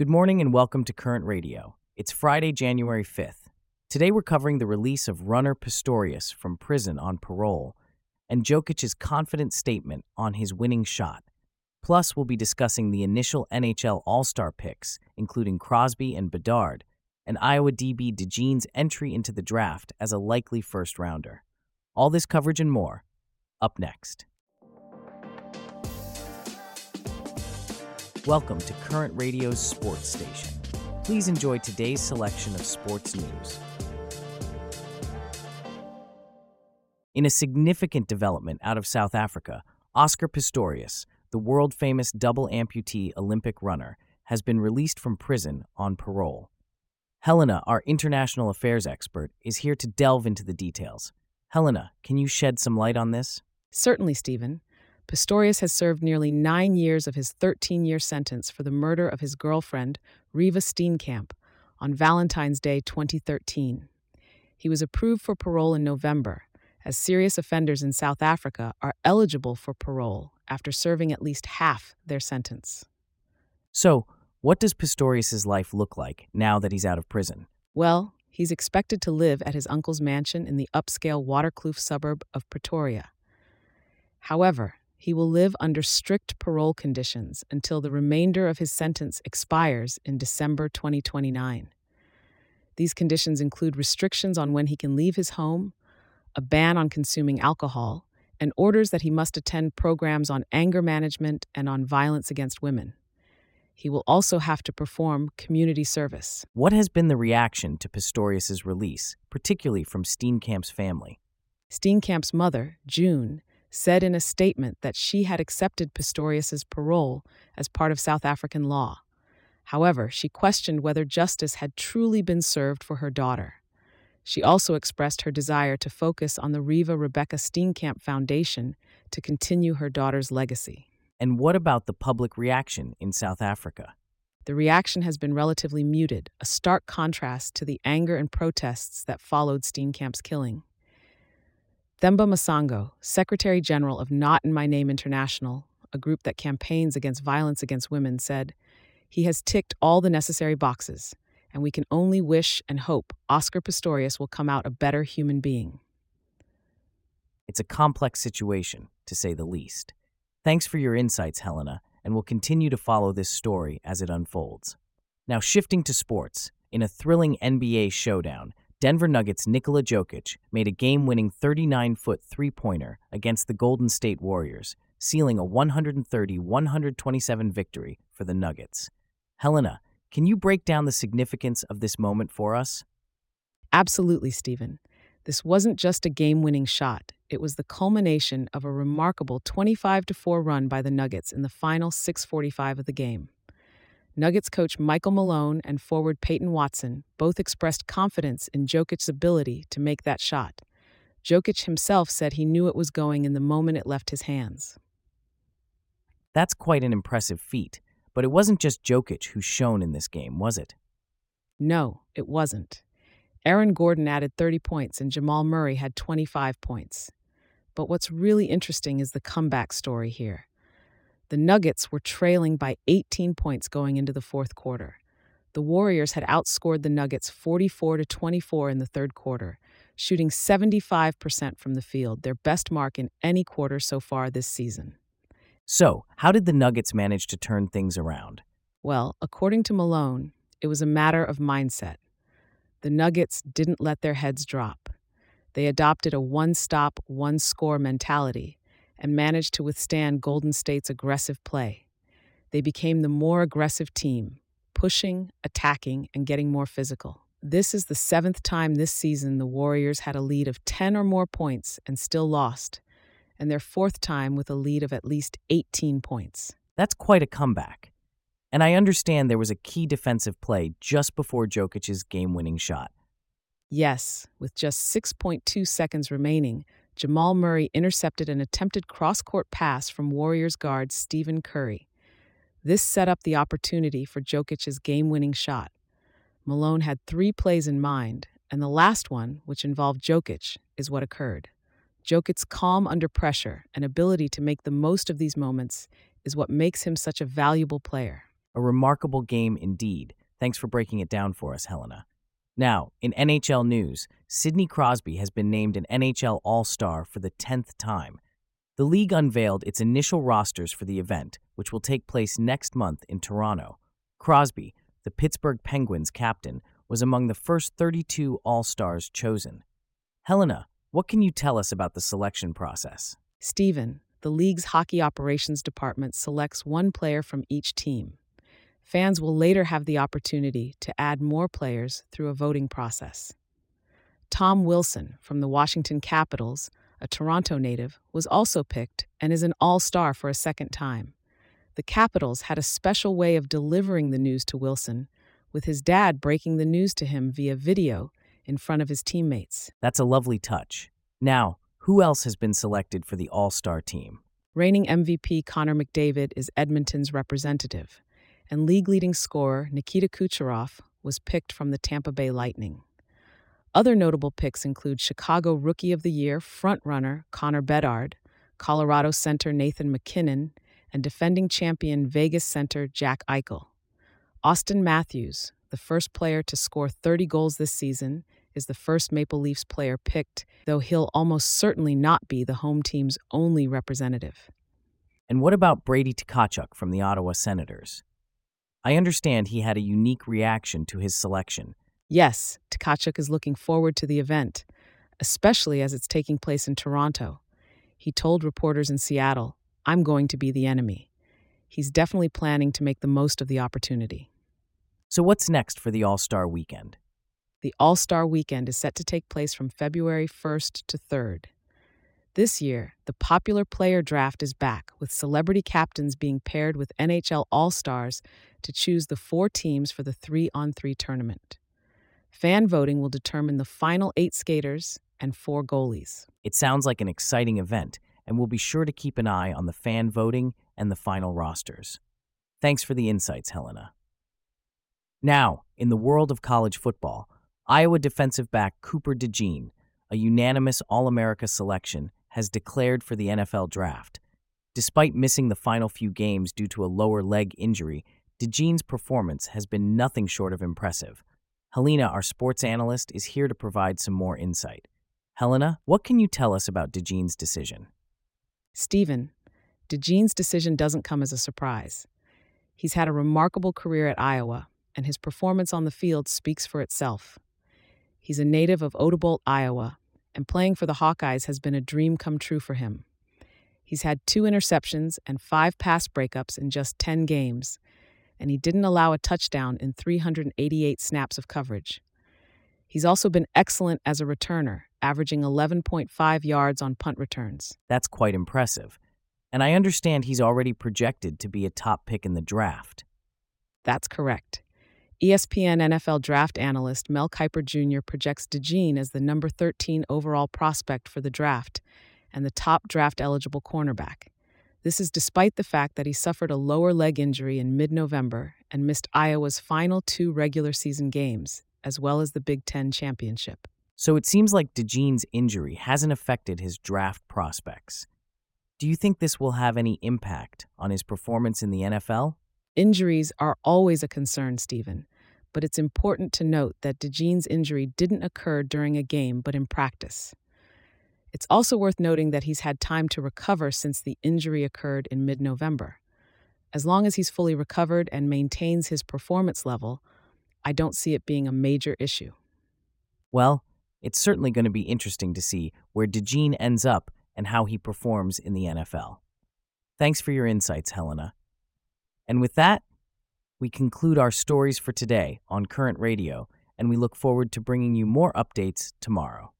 Good morning and welcome to Current Radio. It's Friday, January 5th. Today we're covering the release of runner Pistorius from prison on parole and Jokic's confident statement on his winning shot. Plus, we'll be discussing the initial NHL All Star picks, including Crosby and Bedard, and Iowa DB DeJean's entry into the draft as a likely first rounder. All this coverage and more, up next. Welcome to Current Radio's Sports Station. Please enjoy today's selection of sports news. In a significant development out of South Africa, Oscar Pistorius, the world famous double amputee Olympic runner, has been released from prison on parole. Helena, our international affairs expert, is here to delve into the details. Helena, can you shed some light on this? Certainly, Stephen. Pistorius has served nearly nine years of his 13 year sentence for the murder of his girlfriend, Reeva Steenkamp, on Valentine's Day 2013. He was approved for parole in November, as serious offenders in South Africa are eligible for parole after serving at least half their sentence. So, what does Pistorius' life look like now that he's out of prison? Well, he's expected to live at his uncle's mansion in the upscale Waterkloof suburb of Pretoria. However, he will live under strict parole conditions until the remainder of his sentence expires in December 2029. These conditions include restrictions on when he can leave his home, a ban on consuming alcohol, and orders that he must attend programs on anger management and on violence against women. He will also have to perform community service. What has been the reaction to Pistorius' release, particularly from Steenkamp's family? Steenkamp's mother, June, said in a statement that she had accepted Pistorius's parole as part of South African law. However, she questioned whether justice had truly been served for her daughter. She also expressed her desire to focus on the Reeva Rebecca Steenkamp Foundation to continue her daughter's legacy. And what about the public reaction in South Africa? The reaction has been relatively muted, a stark contrast to the anger and protests that followed Steenkamp's killing. Themba Masango, Secretary General of Not in My Name International, a group that campaigns against violence against women, said, He has ticked all the necessary boxes, and we can only wish and hope Oscar Pistorius will come out a better human being. It's a complex situation, to say the least. Thanks for your insights, Helena, and we'll continue to follow this story as it unfolds. Now, shifting to sports, in a thrilling NBA showdown, Denver Nuggets' Nikola Jokic made a game winning 39 foot three pointer against the Golden State Warriors, sealing a 130 127 victory for the Nuggets. Helena, can you break down the significance of this moment for us? Absolutely, Stephen. This wasn't just a game winning shot, it was the culmination of a remarkable 25 4 run by the Nuggets in the final 645 of the game. Nuggets coach Michael Malone and forward Peyton Watson both expressed confidence in Jokic's ability to make that shot. Jokic himself said he knew it was going in the moment it left his hands. That's quite an impressive feat, but it wasn't just Jokic who shone in this game, was it? No, it wasn't. Aaron Gordon added 30 points and Jamal Murray had 25 points. But what's really interesting is the comeback story here. The Nuggets were trailing by 18 points going into the fourth quarter. The Warriors had outscored the Nuggets 44 to 24 in the third quarter, shooting 75% from the field, their best mark in any quarter so far this season. So, how did the Nuggets manage to turn things around? Well, according to Malone, it was a matter of mindset. The Nuggets didn't let their heads drop. They adopted a one stop, one score mentality and managed to withstand Golden State's aggressive play. They became the more aggressive team, pushing, attacking, and getting more physical. This is the seventh time this season the Warriors had a lead of 10 or more points and still lost, and their fourth time with a lead of at least 18 points. That's quite a comeback. And I understand there was a key defensive play just before Jokic's game winning shot. Yes, with just 6.2 seconds remaining, Jamal Murray intercepted an attempted cross court pass from Warriors guard Stephen Curry. This set up the opportunity for Jokic's game winning shot. Malone had three plays in mind, and the last one, which involved Jokic, is what occurred. Jokic's calm under pressure and ability to make the most of these moments is what makes him such a valuable player. A remarkable game indeed. Thanks for breaking it down for us, Helena. Now, in NHL news, Sidney Crosby has been named an NHL All Star for the 10th time. The league unveiled its initial rosters for the event, which will take place next month in Toronto. Crosby, the Pittsburgh Penguins captain, was among the first 32 All Stars chosen. Helena, what can you tell us about the selection process? Stephen, the league's hockey operations department selects one player from each team. Fans will later have the opportunity to add more players through a voting process. Tom Wilson from the Washington Capitals a Toronto native, was also picked and is an all star for a second time. The Capitals had a special way of delivering the news to Wilson, with his dad breaking the news to him via video in front of his teammates. That's a lovely touch. Now, who else has been selected for the All Star team? Reigning MVP Connor McDavid is Edmonton's representative, and league leading scorer Nikita Kucherov was picked from the Tampa Bay Lightning. Other notable picks include Chicago Rookie of the Year frontrunner Connor Bedard, Colorado center Nathan MacKinnon, and defending champion Vegas center Jack Eichel. Auston Matthews, the first player to score 30 goals this season, is the first Maple Leafs player picked, though he'll almost certainly not be the home team's only representative. And what about Brady Tkachuk from the Ottawa Senators? I understand he had a unique reaction to his selection Yes, Tkachuk is looking forward to the event, especially as it's taking place in Toronto. He told reporters in Seattle, I'm going to be the enemy. He's definitely planning to make the most of the opportunity. So, what's next for the All Star Weekend? The All Star Weekend is set to take place from February 1st to 3rd. This year, the popular player draft is back, with celebrity captains being paired with NHL All Stars to choose the four teams for the three on three tournament. Fan voting will determine the final eight skaters and four goalies. It sounds like an exciting event, and we'll be sure to keep an eye on the fan voting and the final rosters. Thanks for the insights, Helena. Now, in the world of college football, Iowa defensive back Cooper DeJean, a unanimous All America selection, has declared for the NFL draft. Despite missing the final few games due to a lower leg injury, DeJean's performance has been nothing short of impressive. Helena, our sports analyst, is here to provide some more insight. Helena, what can you tell us about DeJean's decision? Stephen, DeJean's decision doesn't come as a surprise. He's had a remarkable career at Iowa, and his performance on the field speaks for itself. He's a native of Odebolt, Iowa, and playing for the Hawkeyes has been a dream come true for him. He's had two interceptions and five pass breakups in just 10 games, and he didn't allow a touchdown in 388 snaps of coverage. He's also been excellent as a returner, averaging 11.5 yards on punt returns. That's quite impressive. And I understand he's already projected to be a top pick in the draft. That's correct. ESPN NFL draft analyst Mel Kiper Jr. projects DeJean as the number 13 overall prospect for the draft and the top draft eligible cornerback. This is despite the fact that he suffered a lower leg injury in mid November and missed Iowa's final two regular season games, as well as the Big Ten championship. So it seems like DeJean's injury hasn't affected his draft prospects. Do you think this will have any impact on his performance in the NFL? Injuries are always a concern, Stephen, but it's important to note that DeJean's injury didn't occur during a game but in practice. It's also worth noting that he's had time to recover since the injury occurred in mid November. As long as he's fully recovered and maintains his performance level, I don't see it being a major issue. Well, it's certainly going to be interesting to see where DeJean ends up and how he performs in the NFL. Thanks for your insights, Helena. And with that, we conclude our stories for today on Current Radio, and we look forward to bringing you more updates tomorrow.